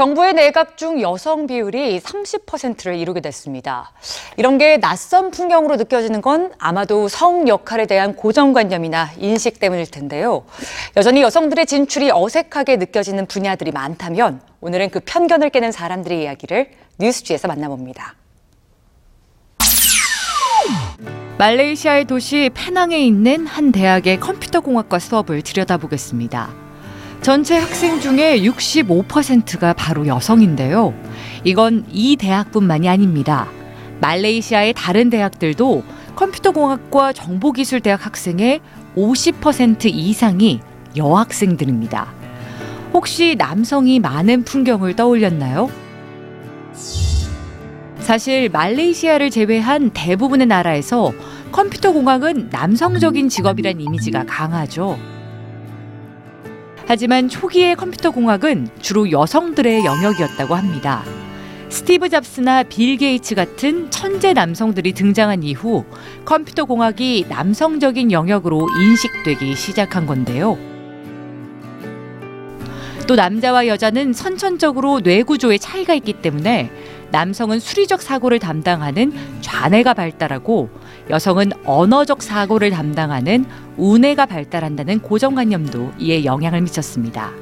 정부의 내각 중 여성 비율이 30%를 이루게 됐습니다. 이런 게 낯선 풍경으로 느껴지는 건 아마도 성 역할에 대한 고정관념이나 인식 때문일 텐데요. 여전히 여성들의 진출이 어색하게 느껴지는 분야들이 많다면 오늘은 그 편견을 깨는 사람들의 이야기를 뉴스지에서 만나봅니다. 말레이시아의 도시 페낭에 있는 한 대학의 컴퓨터 공학과 수업을 들여다보겠습니다. 전체 학생 중에 65%가 바로 여성인데요. 이건 이 대학뿐만이 아닙니다. 말레이시아의 다른 대학들도 컴퓨터 공학과 정보기술 대학 학생의 50% 이상이 여학생들입니다. 혹시 남성이 많은 풍경을 떠올렸나요? 사실 말레이시아를 제외한 대부분의 나라에서 컴퓨터 공학은 남성적인 직업이란 이미지가 강하죠. 하지만 초기의 컴퓨터 공학은 주로 여성들의 영역이었다고 합니다. 스티브 잡스나 빌 게이츠 같은 천재 남성들이 등장한 이후 컴퓨터 공학이 남성적인 영역으로 인식되기 시작한 건데요. 또 남자와 여자는 선천적으로 뇌 구조의 차이가 있기 때문에 남성은 수리적 사고를 담당하는 좌뇌가 발달하고 여성은 언어적 사고를 담당하는 우뇌가 발달한다는 고정관념도 이에 영향을 미쳤습니다.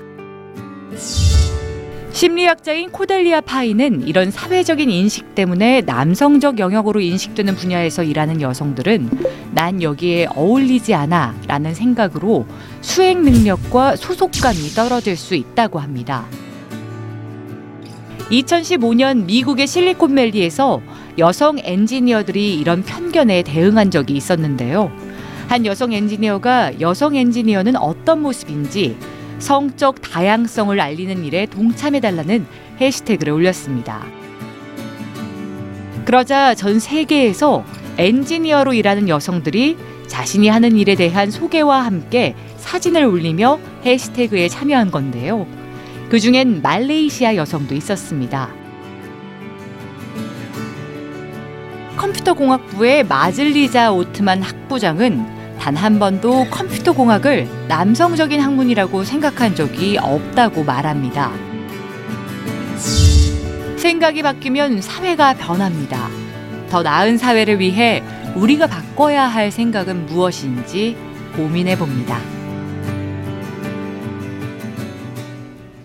심리학자인 코델리아 파이는 이런 사회적인 인식 때문에 남성적 영역으로 인식되는 분야에서 일하는 여성들은 난 여기에 어울리지 않아 라는 생각으로 수행 능력과 소속감이 떨어질 수 있다고 합니다. 2015년 미국의 실리콘밸리에서 여성 엔지니어들이 이런 편견에 대응한 적이 있었는데요. 한 여성 엔지니어가 여성 엔지니어는 어떤 모습인지 성적 다양성을 알리는 일에 동참해달라는 해시태그를 올렸습니다. 그러자 전 세계에서 엔지니어로 일하는 여성들이 자신이 하는 일에 대한 소개와 함께 사진을 올리며 해시태그에 참여한 건데요. 그 중엔 말레이시아 여성도 있었습니다. 컴퓨터 공학부의 마즐리자 오트만 학부장은 단 한 번도 컴퓨터 공학을 남성적인 학문이라고 생각한 적이 없다고 말합니다. 생각이 바뀌면 사회가 변합니다. 더 나은 사회를 위해 우리가 바꿔야 할 생각은 무엇인지 고민해 봅니다.